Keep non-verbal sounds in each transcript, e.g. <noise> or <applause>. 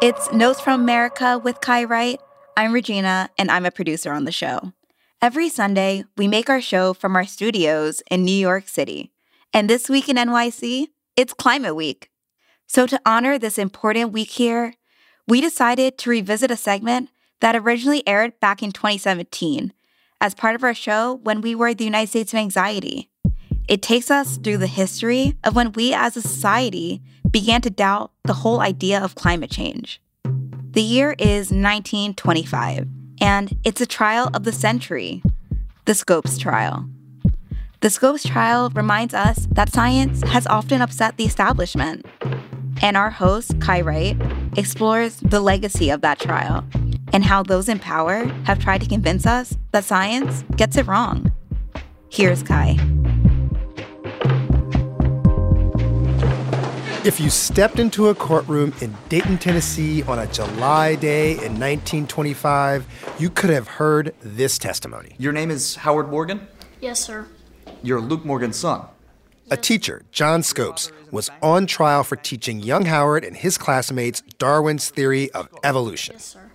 It's Notes from America with Kai Wright. I'm Regina, and I'm a producer on the show. Every Sunday, we make our show from our studios in New York City. And this week in NYC, it's Climate Week. So, to honor this important week here, we decided to revisit a segment that originally aired back in 2017 as part of our show when we were the United States of Anxiety. It takes us through the history of when we as a society began to doubt the whole idea of climate change. The year is 1925, and it's a trial of the century the Scopes trial. The Scopes trial reminds us that science has often upset the establishment. And our host, Kai Wright, explores the legacy of that trial and how those in power have tried to convince us that science gets it wrong. Here's Kai. If you stepped into a courtroom in Dayton, Tennessee on a July day in 1925, you could have heard this testimony. Your name is Howard Morgan? Yes, sir. You're Luke Morgan's son. A teacher, John Scopes, was on trial for teaching young Howard and his classmates Darwin's theory of evolution. Yes, sir.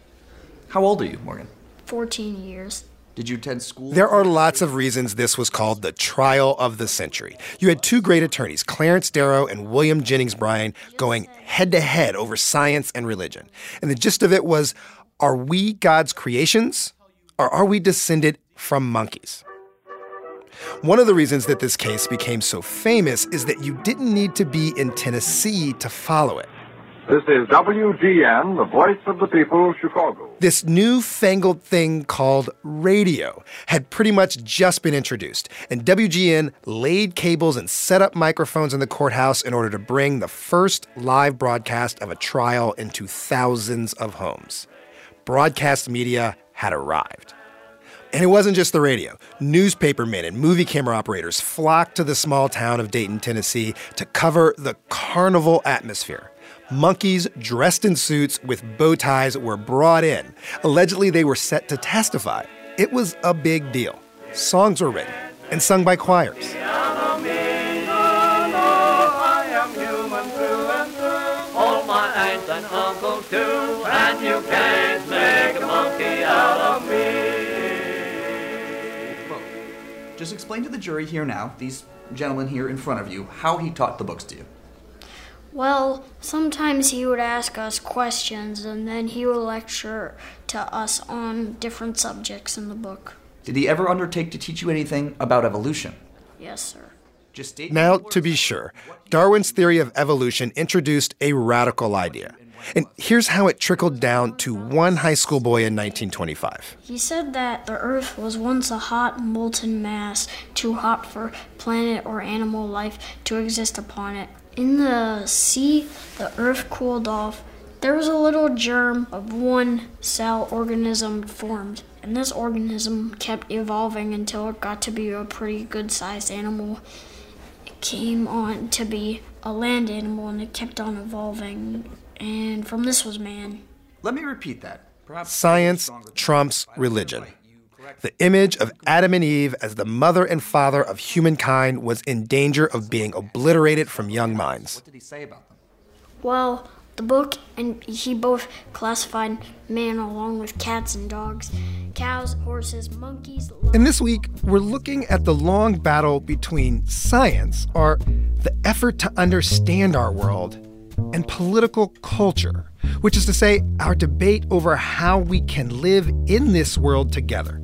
How old are you, Morgan? 14 years. Did you attend school? There are lots of reasons this was called the trial of the century. You had two great attorneys, Clarence Darrow and William Jennings Bryan, going head to head over science and religion. And the gist of it was are we God's creations or are we descended from monkeys? One of the reasons that this case became so famous is that you didn't need to be in Tennessee to follow it. This is WGN, the voice of the people, of Chicago. This newfangled thing called radio had pretty much just been introduced, and WGN laid cables and set up microphones in the courthouse in order to bring the first live broadcast of a trial into thousands of homes. Broadcast media had arrived. And it wasn't just the radio. Newspapermen and movie camera operators flocked to the small town of Dayton, Tennessee to cover the carnival atmosphere. Monkeys dressed in suits with bow ties were brought in. Allegedly, they were set to testify. It was a big deal. Songs were written and sung by choirs. Just explain to the jury here now, these gentlemen here in front of you, how he taught the books to you. Well, sometimes he would ask us questions and then he would lecture to us on different subjects in the book. Did he ever undertake to teach you anything about evolution? Yes, sir. Just state Now, to be sure, Darwin's theory of evolution introduced a radical idea. And here's how it trickled down to one high school boy in 1925. He said that the Earth was once a hot, molten mass, too hot for planet or animal life to exist upon it. In the sea, the Earth cooled off. There was a little germ of one cell organism formed, and this organism kept evolving until it got to be a pretty good sized animal. It came on to be a land animal and it kept on evolving, and from this was man. Let me repeat that. Perhaps Science trumps religion. The image of Adam and Eve as the mother and father of humankind was in danger of being obliterated from young minds. What did he say about them? Well, the book and he both classified man along with cats and dogs, cows, horses, monkeys. And this week, we're looking at the long battle between science, or the effort to understand our world, and political culture, which is to say, our debate over how we can live in this world together.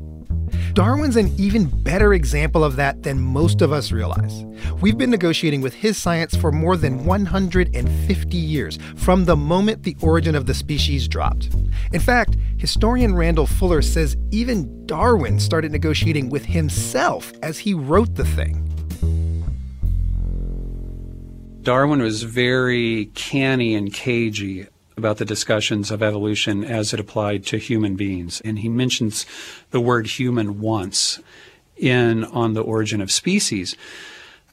Darwin's an even better example of that than most of us realize. We've been negotiating with his science for more than 150 years, from the moment the origin of the species dropped. In fact, historian Randall Fuller says even Darwin started negotiating with himself as he wrote the thing. Darwin was very canny and cagey about the discussions of evolution as it applied to human beings. And he mentions the word human once in On the Origin of Species,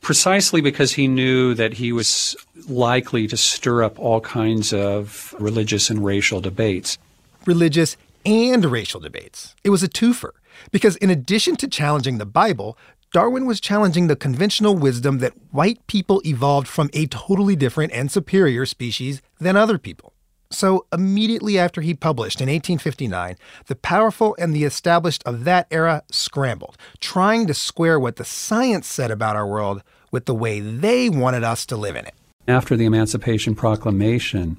precisely because he knew that he was likely to stir up all kinds of religious and racial debates. Religious and racial debates. It was a twofer, because in addition to challenging the Bible, Darwin was challenging the conventional wisdom that white people evolved from a totally different and superior species than other people. So, immediately after he published in 1859, the powerful and the established of that era scrambled, trying to square what the science said about our world with the way they wanted us to live in it. After the Emancipation Proclamation,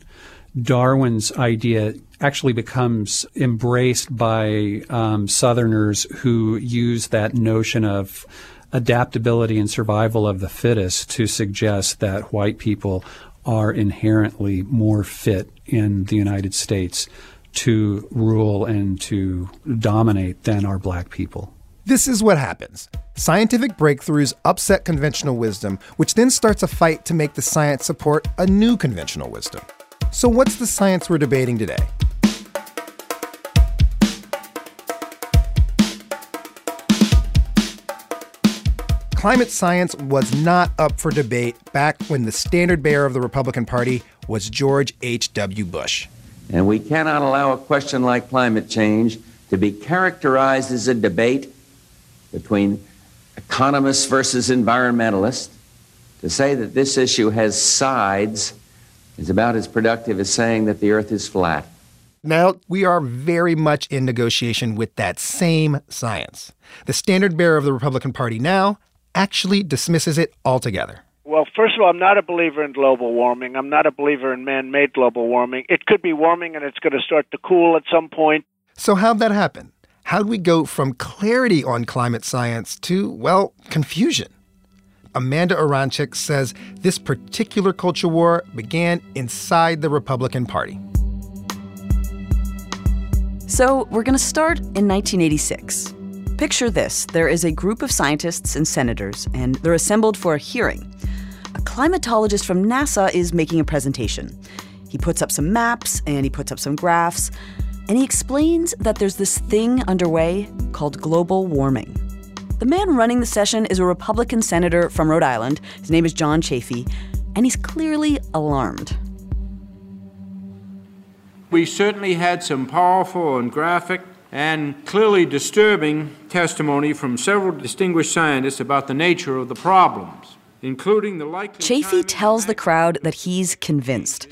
Darwin's idea actually becomes embraced by um, Southerners who use that notion of adaptability and survival of the fittest to suggest that white people are inherently more fit in the United States to rule and to dominate than are black people. This is what happens. Scientific breakthroughs upset conventional wisdom, which then starts a fight to make the science support a new conventional wisdom. So, what's the science we're debating today? Climate science was not up for debate back when the standard bearer of the Republican Party was George H.W. Bush. And we cannot allow a question like climate change to be characterized as a debate between economists versus environmentalists. To say that this issue has sides is about as productive as saying that the earth is flat. Now, we are very much in negotiation with that same science. The standard bearer of the Republican Party now actually dismisses it altogether. Well, first of all, I'm not a believer in global warming. I'm not a believer in man made global warming. It could be warming and it's going to start to cool at some point. So, how'd that happen? How'd we go from clarity on climate science to, well, confusion? Amanda Aronczyk says this particular culture war began inside the Republican Party. So, we're going to start in 1986. Picture this there is a group of scientists and senators, and they're assembled for a hearing. Climatologist from NASA is making a presentation. He puts up some maps and he puts up some graphs, and he explains that there's this thing underway called global warming. The man running the session is a Republican senator from Rhode Island. His name is John Chafee, and he's clearly alarmed. We certainly had some powerful and graphic and clearly disturbing testimony from several distinguished scientists about the nature of the problems, including the likely. Chafee tells the crowd that he's convinced.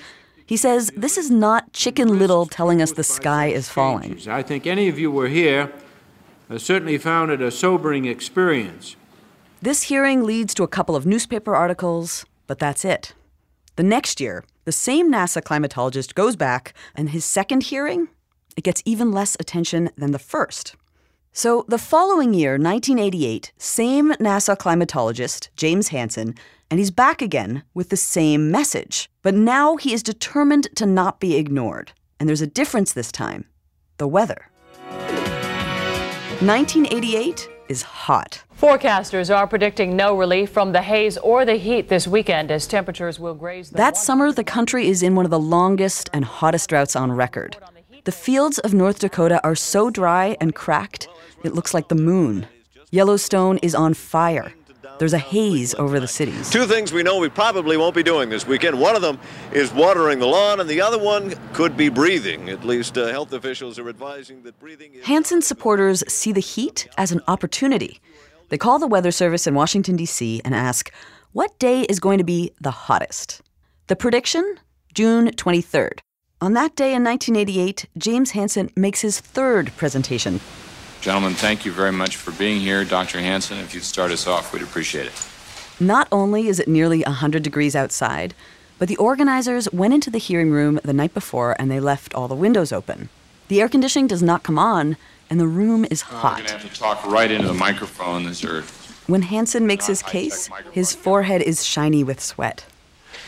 He says this is not Chicken Little telling us the sky is falling. I think any of you were here uh, certainly found it a sobering experience. This hearing leads to a couple of newspaper articles, but that's it. The next year, the same NASA climatologist goes back, and his second hearing it gets even less attention than the first. So, the following year, 1988, same NASA climatologist, James Hansen, and he's back again with the same message. But now he is determined to not be ignored. And there's a difference this time the weather. 1988 is hot. Forecasters are predicting no relief from the haze or the heat this weekend as temperatures will graze. that summer, the country is in one of the longest and hottest droughts on record. The fields of North Dakota are so dry and cracked, it looks like the moon. Yellowstone is on fire. There's a haze over the cities. Two things we know we probably won't be doing this weekend. One of them is watering the lawn, and the other one could be breathing. At least uh, health officials are advising that breathing. Is- Hansen supporters see the heat as an opportunity. They call the Weather Service in Washington, D.C., and ask, what day is going to be the hottest? The prediction? June 23rd. On that day in 1988, James Hansen makes his third presentation. Gentlemen, thank you very much for being here. Dr. Hansen, if you'd start us off, we'd appreciate it. Not only is it nearly 100 degrees outside, but the organizers went into the hearing room the night before and they left all the windows open. The air conditioning does not come on, and the room is hot. I'm going to have to talk right into the microphone. These are When Hansen makes his case, his forehead is shiny with sweat.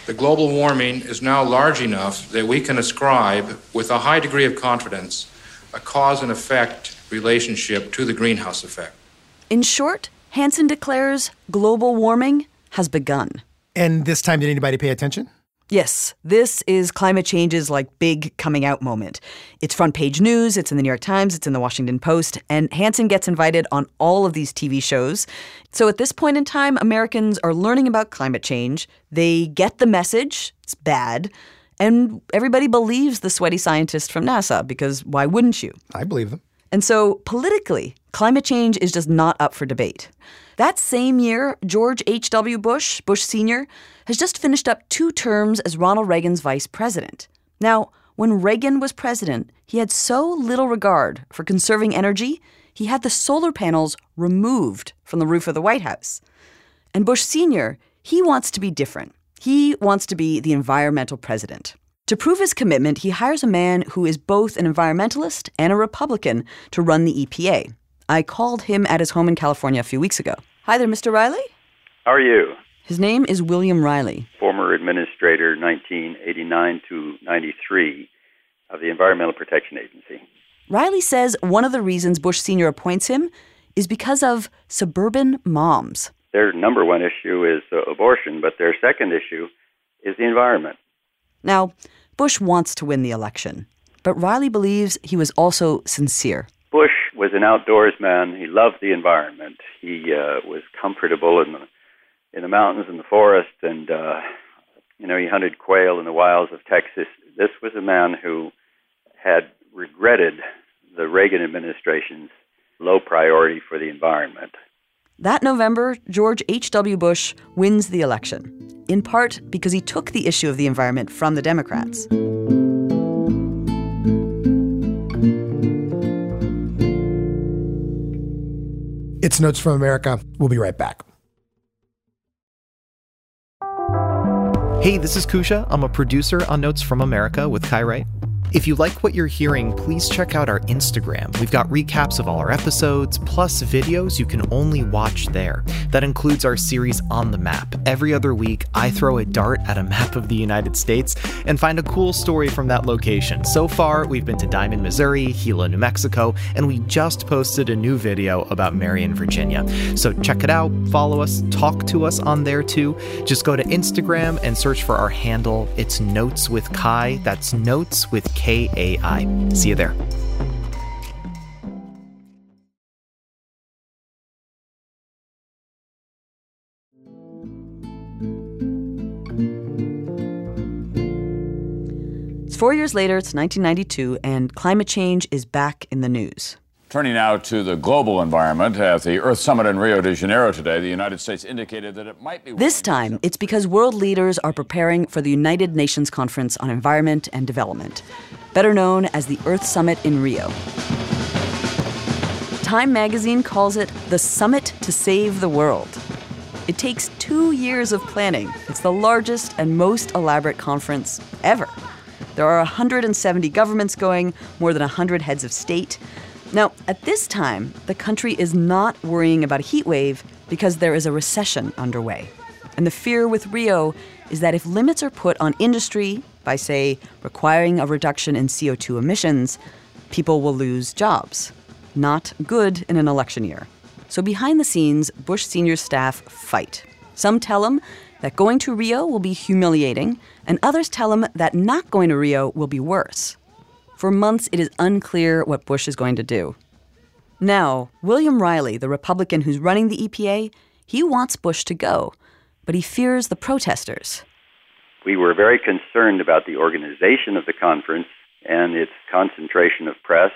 The global warming is now large enough that we can ascribe, with a high degree of confidence, a cause and effect relationship to the greenhouse effect. In short, Hansen declares global warming has begun. And this time, did anybody pay attention? Yes, this is climate change's like big coming out moment. It's front page news, it's in the New York Times, it's in the Washington Post, and Hansen gets invited on all of these TV shows. So at this point in time, Americans are learning about climate change. They get the message, it's bad, and everybody believes the sweaty scientist from NASA because why wouldn't you? I believe them. And so, politically, climate change is just not up for debate. That same year, George H.W. Bush, Bush Sr., has just finished up two terms as Ronald Reagan's vice president. Now, when Reagan was president, he had so little regard for conserving energy, he had the solar panels removed from the roof of the White House. And Bush Sr., he wants to be different. He wants to be the environmental president. To prove his commitment, he hires a man who is both an environmentalist and a Republican to run the EPA. I called him at his home in California a few weeks ago. Hi there, Mr. Reilly. How are you? His name is William Reilly. Former administrator, 1989 to 93, of the Environmental Protection Agency. Reilly says one of the reasons Bush Sr. appoints him is because of suburban moms. Their number one issue is uh, abortion, but their second issue is the environment. Now, Bush wants to win the election, but Reilly believes he was also sincere. Was an outdoors man. He loved the environment. He uh, was comfortable in the in the mountains and the forest, and uh, you know he hunted quail in the wilds of Texas. This was a man who had regretted the Reagan administration's low priority for the environment. That November, George H.W. Bush wins the election, in part because he took the issue of the environment from the Democrats. It's Notes from America. We'll be right back. Hey, this is Kusha. I'm a producer on Notes from America with Kai Wright. If you like what you're hearing, please check out our Instagram. We've got recaps of all our episodes, plus videos you can only watch there. That includes our series On the Map. Every other week, I throw a dart at a map of the United States and find a cool story from that location. So far, we've been to Diamond, Missouri, Gila, New Mexico, and we just posted a new video about Marion, Virginia. So check it out, follow us, talk to us on there too. Just go to Instagram and search for our handle. It's Notes with Kai. That's Notes with K A I. See you there. It's four years later, it's 1992, and climate change is back in the news. Turning now to the global environment, at the Earth Summit in Rio de Janeiro today, the United States indicated that it might be. This time, it's because world leaders are preparing for the United Nations Conference on Environment and Development, better known as the Earth Summit in Rio. Time magazine calls it the Summit to Save the World. It takes two years of planning. It's the largest and most elaborate conference ever. There are 170 governments going, more than 100 heads of state. Now, at this time, the country is not worrying about a heat wave because there is a recession underway. And the fear with Rio is that if limits are put on industry by, say, requiring a reduction in CO2 emissions, people will lose jobs. Not good in an election year. So behind the scenes, Bush Sr.'s staff fight. Some tell him that going to Rio will be humiliating, and others tell him that not going to Rio will be worse. For months, it is unclear what Bush is going to do. Now, William Reilly, the Republican who's running the EPA, he wants Bush to go, but he fears the protesters. We were very concerned about the organization of the conference and its concentration of press,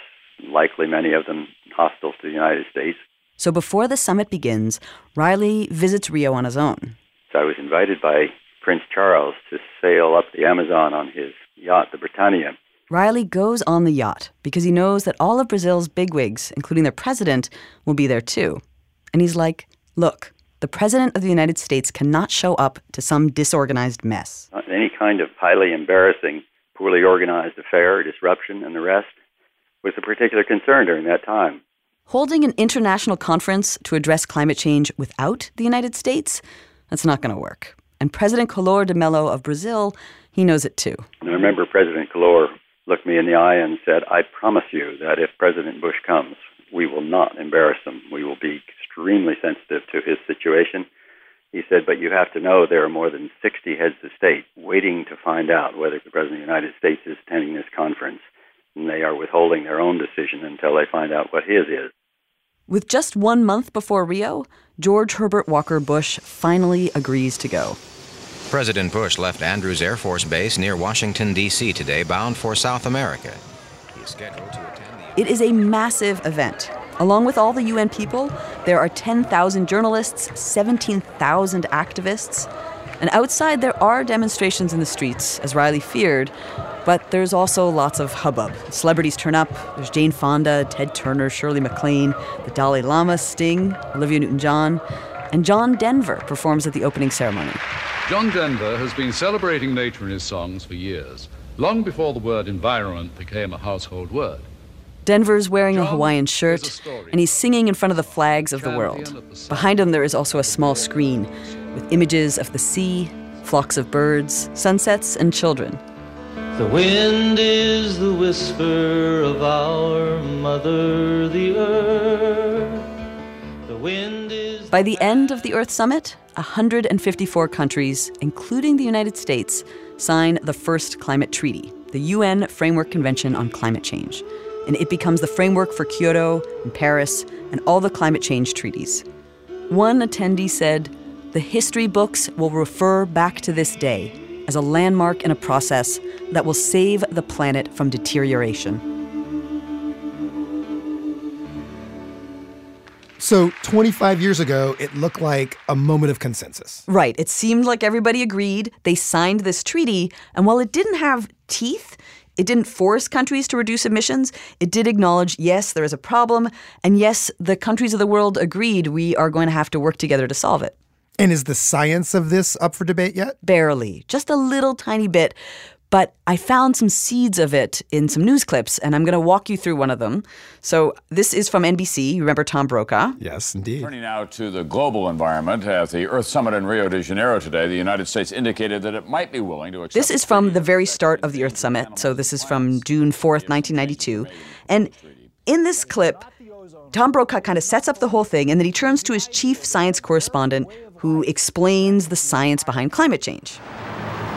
likely many of them hostile to the United States. So before the summit begins, Reilly visits Rio on his own. So I was invited by Prince Charles to sail up the Amazon on his yacht, the Britannia. Reilly goes on the yacht because he knows that all of Brazil's bigwigs, including their president, will be there too. And he's like, look, the president of the United States cannot show up to some disorganized mess. Any kind of highly embarrassing, poorly organized affair, disruption, and the rest was a particular concern during that time. Holding an international conference to address climate change without the United States, that's not going to work. And President Collor de Mello of Brazil, he knows it too. And I remember President Collor looked me in the eye and said, I promise you that if President Bush comes, we will not embarrass him. We will be extremely sensitive to his situation. He said, but you have to know there are more than 60 heads of state waiting to find out whether the President of the United States is attending this conference. And they are withholding their own decision until they find out what his is. With just one month before Rio, George Herbert Walker Bush finally agrees to go. President Bush left Andrews Air Force Base near Washington, D.C. today, bound for South America. It is a massive event. Along with all the UN people, there are 10,000 journalists, 17,000 activists. And outside, there are demonstrations in the streets, as Reilly feared, But there's also lots of hubbub. Celebrities turn up. There's Jane Fonda, Ted Turner, Shirley MacLaine, the Dalai Lama, Sting, Olivia Newton John, and John Denver performs at the opening ceremony. John Denver has been celebrating nature in his songs for years, long before the word environment became a household word. Denver's wearing a Hawaiian shirt, and he's singing in front of the flags of the world. Behind him, there is also a small screen with images of the sea, flocks of birds, sunsets, and children. The wind is the whisper of our mother, the earth. The wind is. By the end of the Earth Summit, 154 countries, including the United States, sign the first climate treaty, the UN Framework Convention on Climate Change. And it becomes the framework for Kyoto and Paris and all the climate change treaties. One attendee said, The history books will refer back to this day as a landmark in a process that will save the planet from deterioration. So 25 years ago, it looked like a moment of consensus. Right. It seemed like everybody agreed. They signed this treaty, and while it didn't have teeth, it didn't force countries to reduce emissions. It did acknowledge, yes, there is a problem, and yes, the countries of the world agreed we are going to have to work together to solve it. And is the science of this up for debate yet? Barely, just a little tiny bit. But I found some seeds of it in some news clips, and I'm going to walk you through one of them. So, this is from NBC. You remember Tom Brokaw? Yes, indeed. Turning now to the global environment. At the Earth Summit in Rio de Janeiro today, the United States indicated that it might be willing to accept. This is from the very start of the Earth Summit. So, this is from June 4th, 1992. And in this clip, Tom Brokaw kind of sets up the whole thing, and then he turns to his chief science correspondent, who explains the science behind climate change.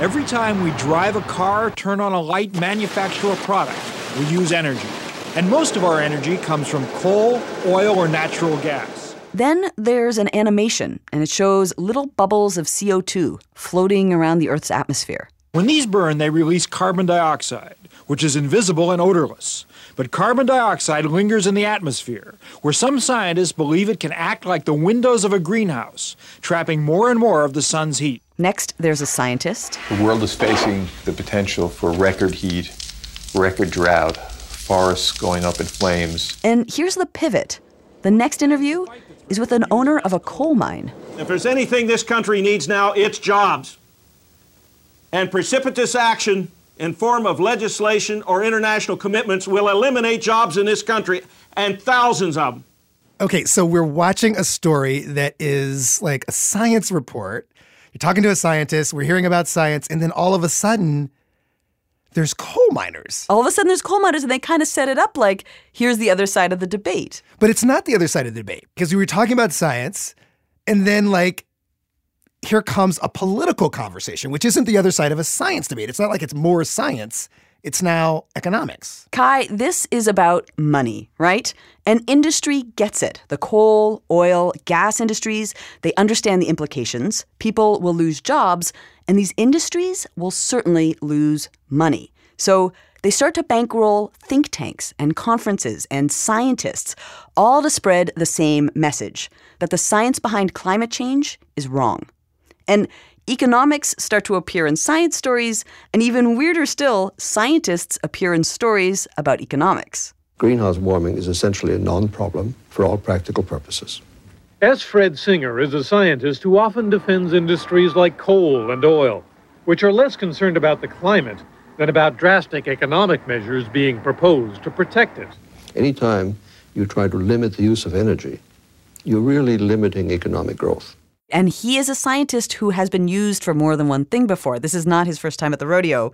Every time we drive a car, turn on a light, manufacture a product, we use energy. And most of our energy comes from coal, oil, or natural gas. Then there's an animation, and it shows little bubbles of CO2 floating around the Earth's atmosphere. When these burn, they release carbon dioxide, which is invisible and odorless. But carbon dioxide lingers in the atmosphere, where some scientists believe it can act like the windows of a greenhouse, trapping more and more of the sun's heat. Next, there's a scientist. The world is facing the potential for record heat, record drought, forests going up in flames. And here's the pivot. The next interview is with an owner of a coal mine. If there's anything this country needs now, it's jobs. And precipitous action in form of legislation or international commitments will eliminate jobs in this country and thousands of them. Okay, so we're watching a story that is like a science report. You're talking to a scientist, we're hearing about science, and then all of a sudden, there's coal miners. All of a sudden, there's coal miners, and they kind of set it up like here's the other side of the debate. But it's not the other side of the debate because we were talking about science, and then like here comes a political conversation, which isn't the other side of a science debate. It's not like it's more science, it's now economics. Kai, this is about money, right? And industry gets it. The coal, oil, gas industries, they understand the implications. People will lose jobs, and these industries will certainly lose money. So they start to bankroll think tanks and conferences and scientists, all to spread the same message that the science behind climate change is wrong. And economics start to appear in science stories, and even weirder still, scientists appear in stories about economics. Greenhouse warming is essentially a non problem for all practical purposes. S. Fred Singer is a scientist who often defends industries like coal and oil, which are less concerned about the climate than about drastic economic measures being proposed to protect it. Anytime you try to limit the use of energy, you're really limiting economic growth. And he is a scientist who has been used for more than one thing before. This is not his first time at the rodeo.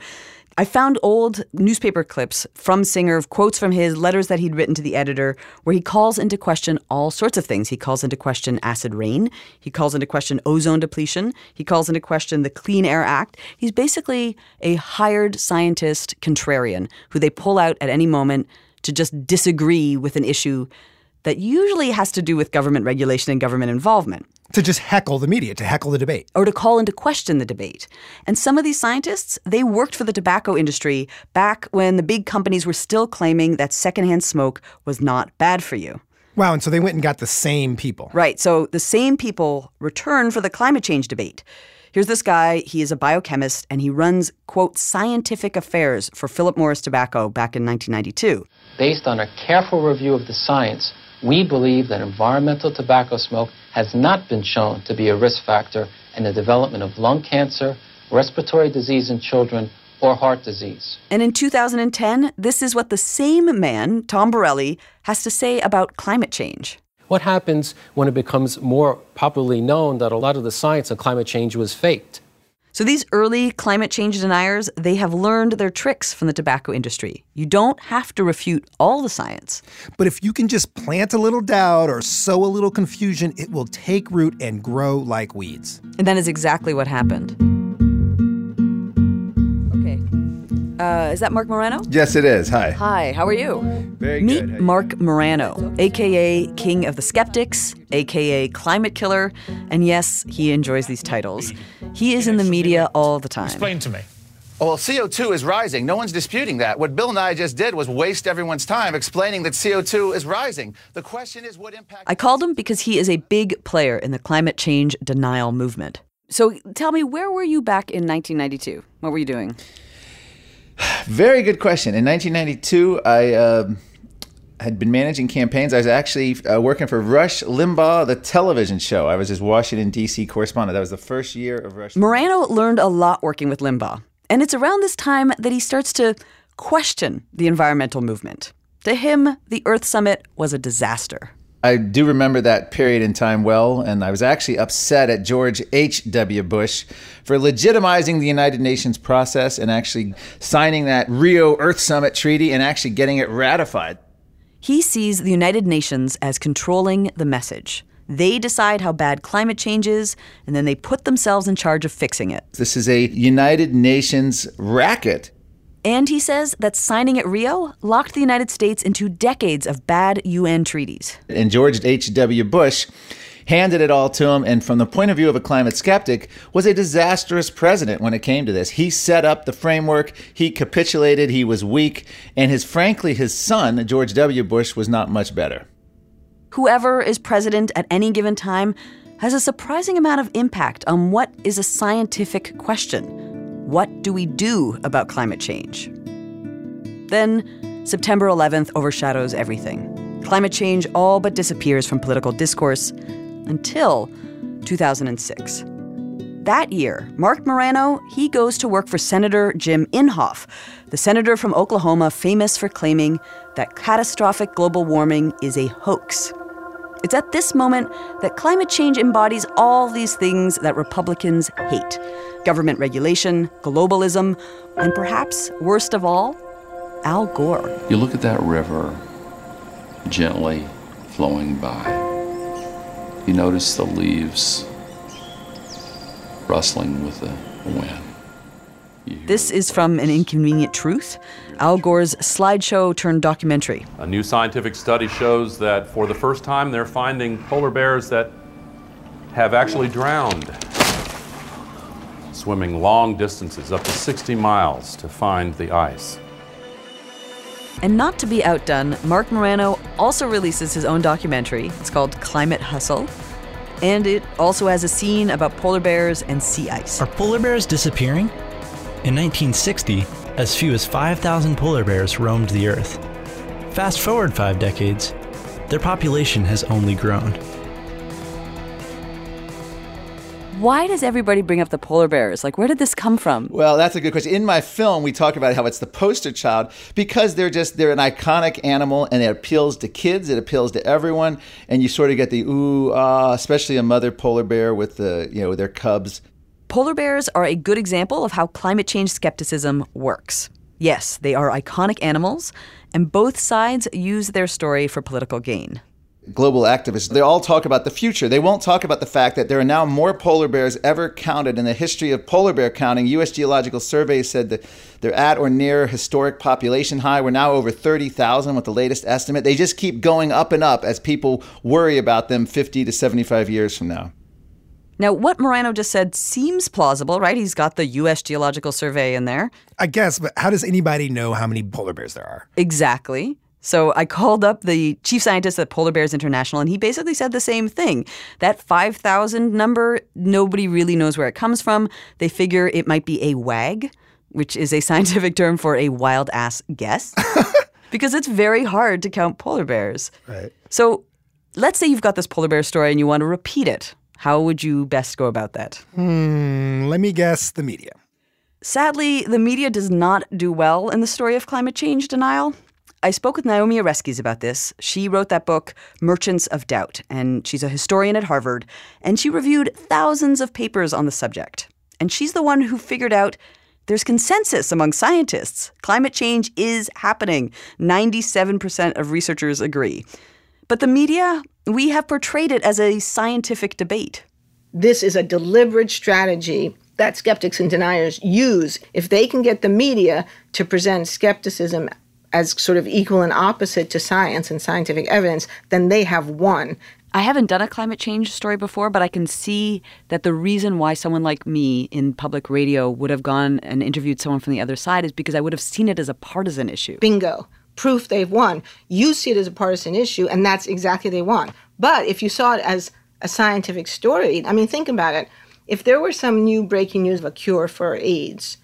I found old newspaper clips from Singer, quotes from his letters that he'd written to the editor, where he calls into question all sorts of things. He calls into question acid rain. He calls into question ozone depletion. He calls into question the Clean Air Act. He's basically a hired scientist contrarian who they pull out at any moment to just disagree with an issue that usually has to do with government regulation and government involvement. To just heckle the media, to heckle the debate. Or to call into question the debate. And some of these scientists, they worked for the tobacco industry back when the big companies were still claiming that secondhand smoke was not bad for you. Wow, and so they went and got the same people. Right. So the same people return for the climate change debate. Here's this guy. He is a biochemist and he runs, quote, scientific affairs for Philip Morris Tobacco back in 1992. Based on a careful review of the science, we believe that environmental tobacco smoke has not been shown to be a risk factor in the development of lung cancer, respiratory disease in children, or heart disease. And in 2010, this is what the same man, Tom Borelli, has to say about climate change. What happens when it becomes more popularly known that a lot of the science on climate change was faked? So these early climate change deniers, they have learned their tricks from the tobacco industry. You don't have to refute all the science. But if you can just plant a little doubt or sow a little confusion, it will take root and grow like weeds. And that is exactly what happened. Uh, is that Marc Morano? Yes, it is. Hi. Hi, how are you? Very Meet good. Marc Morano, aka King of the Skeptics, aka Climate Killer, and yes, he enjoys these titles. He is in the media all the time. Explain to me. Well, CO2 is rising. No one's disputing that. What Bill Nye just did was waste everyone's time explaining that CO2 is rising. The question is what impact. I called him because he is a big player in the climate change denial movement. So tell me, where were you back in 1992? What were you doing? Very good question. In 1992, I um had been managing campaigns. I was actually uh, working for Rush Limbaugh, the television show. I was his Washington, D.C. correspondent. That was the first year of Rush. Morano learned a lot working with Limbaugh. And it's around this time that he starts to question the environmental movement. To him, the Earth Summit was a disaster. I do remember that period in time well, and I was actually upset at George H.W. Bush for legitimizing the United Nations process and actually signing that Rio Earth Summit treaty and actually getting it ratified. He sees the United Nations as controlling the message. They decide how bad climate change is, and then they put themselves in charge of fixing it. This is a United Nations racket. And he says that signing at Rio locked the United States into decades of bad UN treaties. And George H.W. Bush handed it all to him, and from the point of view of a climate skeptic, was a disastrous president when it came to this. He set up the framework, he capitulated, he was weak, and his frankly, his son, George W. Bush, was not much better. Whoever is president at any given time has a surprising amount of impact on what is a scientific question. What do we do about climate change? Then, September 11th overshadows everything. Climate change all but disappears from political discourse until 2006. That year, Marc Morano, he goes to work for Senator Jim Inhofe, the senator from Oklahoma famous for claiming that catastrophic global warming is a hoax. It's at this moment that climate change embodies all these things that Republicans hate government regulation, globalism, and perhaps, worst of all, Al Gore. You look at that river gently flowing by. You notice the leaves rustling with the wind. This is from An Inconvenient Truth, Al Gore's slideshow turned documentary. A new scientific study shows that for the first time they're finding polar bears that have actually drowned, swimming long distances, up to 60 miles, to find the ice. And not to be outdone, Marc Morano also releases his own documentary. It's called Climate Hustle. And it also has a scene about polar bears and sea ice. Are polar bears disappearing? In 1960, as few as 5,000 polar bears roamed the Earth. Fast forward five decades, their population has only grown. Why does everybody bring up the polar bears? Like, where did this come from? Well, that's a good question. In my film, we talk about how it's the poster child because they're just they're an iconic animal and it appeals to kids, it appeals to everyone, and you sort of get the ooh ah, especially a mother polar bear with the you know their cubs. Polar bears are a good example of how climate change skepticism works. Yes, they are iconic animals, and both sides use their story for political gain. Global activists, they all talk about the future. They won't talk about the fact that there are now more polar bears ever counted in the history of polar bear counting. U.S. Geological Survey said that they're at or near historic population high. We're now over 30,000 with the latest estimate. They just keep going up and up as people worry about them 50 to 75 years from now. Now, what Morano just said seems plausible, right? He's got the U.S. Geological Survey in there. I guess, but how does anybody know how many polar bears there are? Exactly. So I called up the chief scientist at Polar Bears International, and he basically said the same thing. That 5,000 number, nobody really knows where it comes from. They figure it might be a WAG, which is a <laughs> scientific term for a wild ass guess, <laughs> because it's very hard to count polar bears. Right. So let's say you've got this polar bear story and you want to repeat it. How would you best go about that? Hmm, let me guess the media. Sadly, the media does not do well in the story of climate change denial. I spoke with Naomi Oreskes about this. She wrote that book, Merchants of Doubt, and she's a historian at Harvard, and she reviewed thousands of papers on the subject. And she's the one who figured out there's consensus among scientists. Climate change is happening. 97% of researchers agree. But the media, we have portrayed it as a scientific debate. This is a deliberate strategy that skeptics and deniers use. If they can get the media to present skepticism as sort of equal and opposite to science and scientific evidence, then they have won. I haven't done a climate change story before, but I can see that the reason why someone like me in public radio would have gone and interviewed someone from the other side is because I would have seen it as a partisan issue. Bingo. Proof they've won. You see it as a partisan issue, and that's exactly they won. But if you saw it as a scientific story, I mean, think about it. If there were some new breaking news of a cure for AIDS,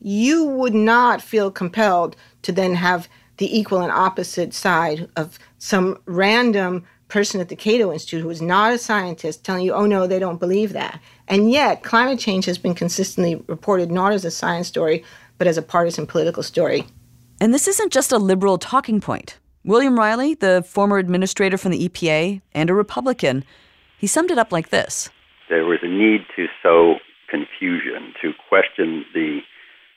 you would not feel compelled to then have the equal and opposite side of some random person at the Cato Institute who is not a scientist telling you, oh no, they don't believe that. And yet, climate change has been consistently reported not as a science story, but as a partisan political story. And this isn't just a liberal talking point. William Reilly, the former administrator from the EPA and a Republican, he summed it up like this There was a need to sow confusion, to question the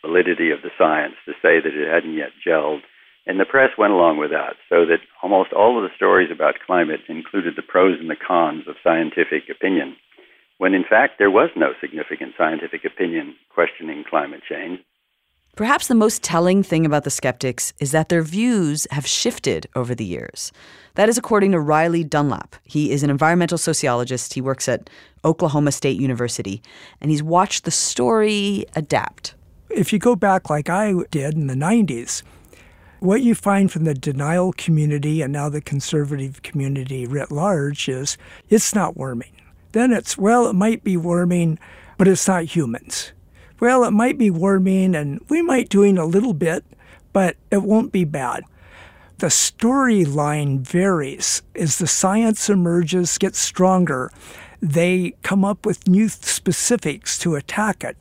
validity of the science, to say that it hadn't yet gelled. And the press went along with that, so that almost all of the stories about climate included the pros and the cons of scientific opinion, when in fact there was no significant scientific opinion questioning climate change. Perhaps the most telling thing about the skeptics is that their views have shifted over the years. That is according to Riley Dunlap. He is an environmental sociologist. He works at Oklahoma State University, and he's watched the story adapt. If you go back like I did in the 90s, what you find from the denial community and now the conservative community writ large is it's not warming. Then it's, well, it might be warming, but it's not humans. Well, it might be warming and we might doing a little bit, but it won't be bad. The storyline varies as the science emerges, gets stronger. They come up with new specifics to attack it.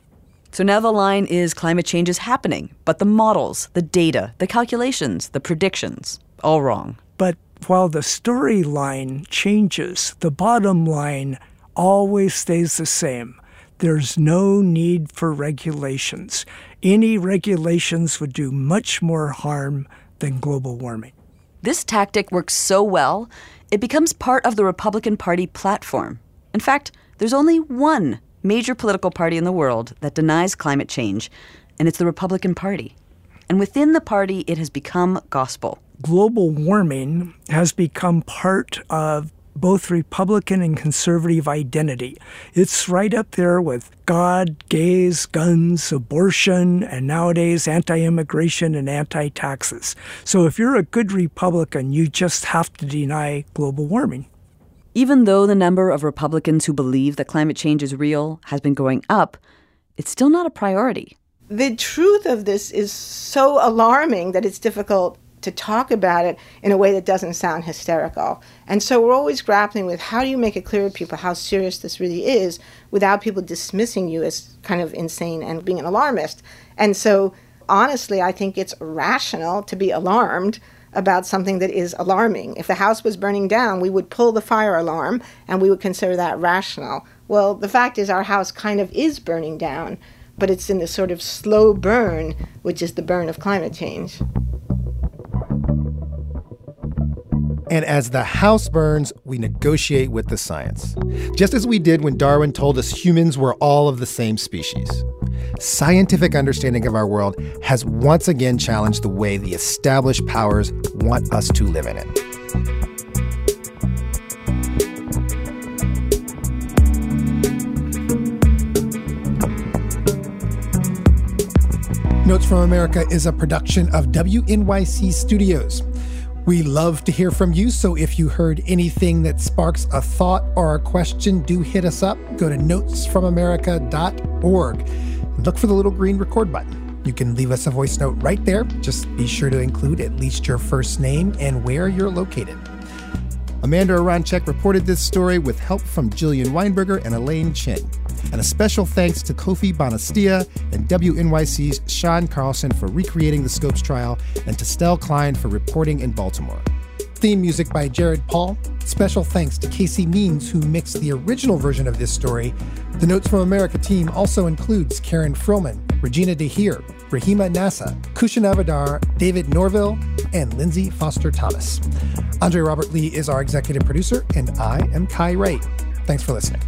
So now the line is climate change is happening, but the models, the data, the calculations, the predictions, all wrong. But while the storyline changes, the bottom line always stays the same. There's no need for regulations. Any regulations would do much more harm than global warming. This tactic works so well, it becomes part of the Republican Party platform. In fact, there's only one major political party in the world that denies climate change, and it's the Republican Party. And within the party, it has become gospel. Global warming has become part of both Republican and conservative identity. It's right up there with God, gays, guns, abortion, and nowadays anti immigration and anti taxes. So if you're a good Republican, you just have to deny global warming. Even though the number of Republicans who believe that climate change is real has been going up, it's still not a priority. The truth of this is so alarming that it's difficult to talk about it in a way that doesn't sound hysterical. And so we're always grappling with how do you make it clear to people how serious this really is without people dismissing you as kind of insane and being an alarmist. And so honestly, I think it's rational to be alarmed about something that is alarming. If the house was burning down, we would pull the fire alarm and we would consider that rational. Well, the fact is, our house kind of is burning down, but it's in the sort of slow burn, which is the burn of climate change. And as the house burns, we negotiate with the science. Just as we did when Darwin told us humans were all of the same species. Scientific understanding of our world has once again challenged the way the established powers want us to live in it. Notes from America is a production of WNYC Studios. We love to hear from you, so if you heard anything that sparks a thought or a question, do hit us up. Go to notesfromamerica.org look for the little green record button. You can leave us a voice note right there. Just be sure to include at least your first name and where you're located. Amanda Aronczyk reported this story with help from Jillian Weinberger and Elaine Chin. And a special thanks to Kofi Bonastia and WNYC's Sean Carlson for recreating the Scopes trial, and to Stell Klein for reporting in Baltimore. Theme music by Jared Paul. Special thanks to Casey Means, who mixed the original version of this story. The Notes from America team also includes Karen Frillmann, Regina DeHeer, Rahima Nasa, Kousha Navidar, David Norville, and Lindsay Foster Thomas. Andre Robert Lee is our executive producer, and I am Kai Wright. Thanks for listening.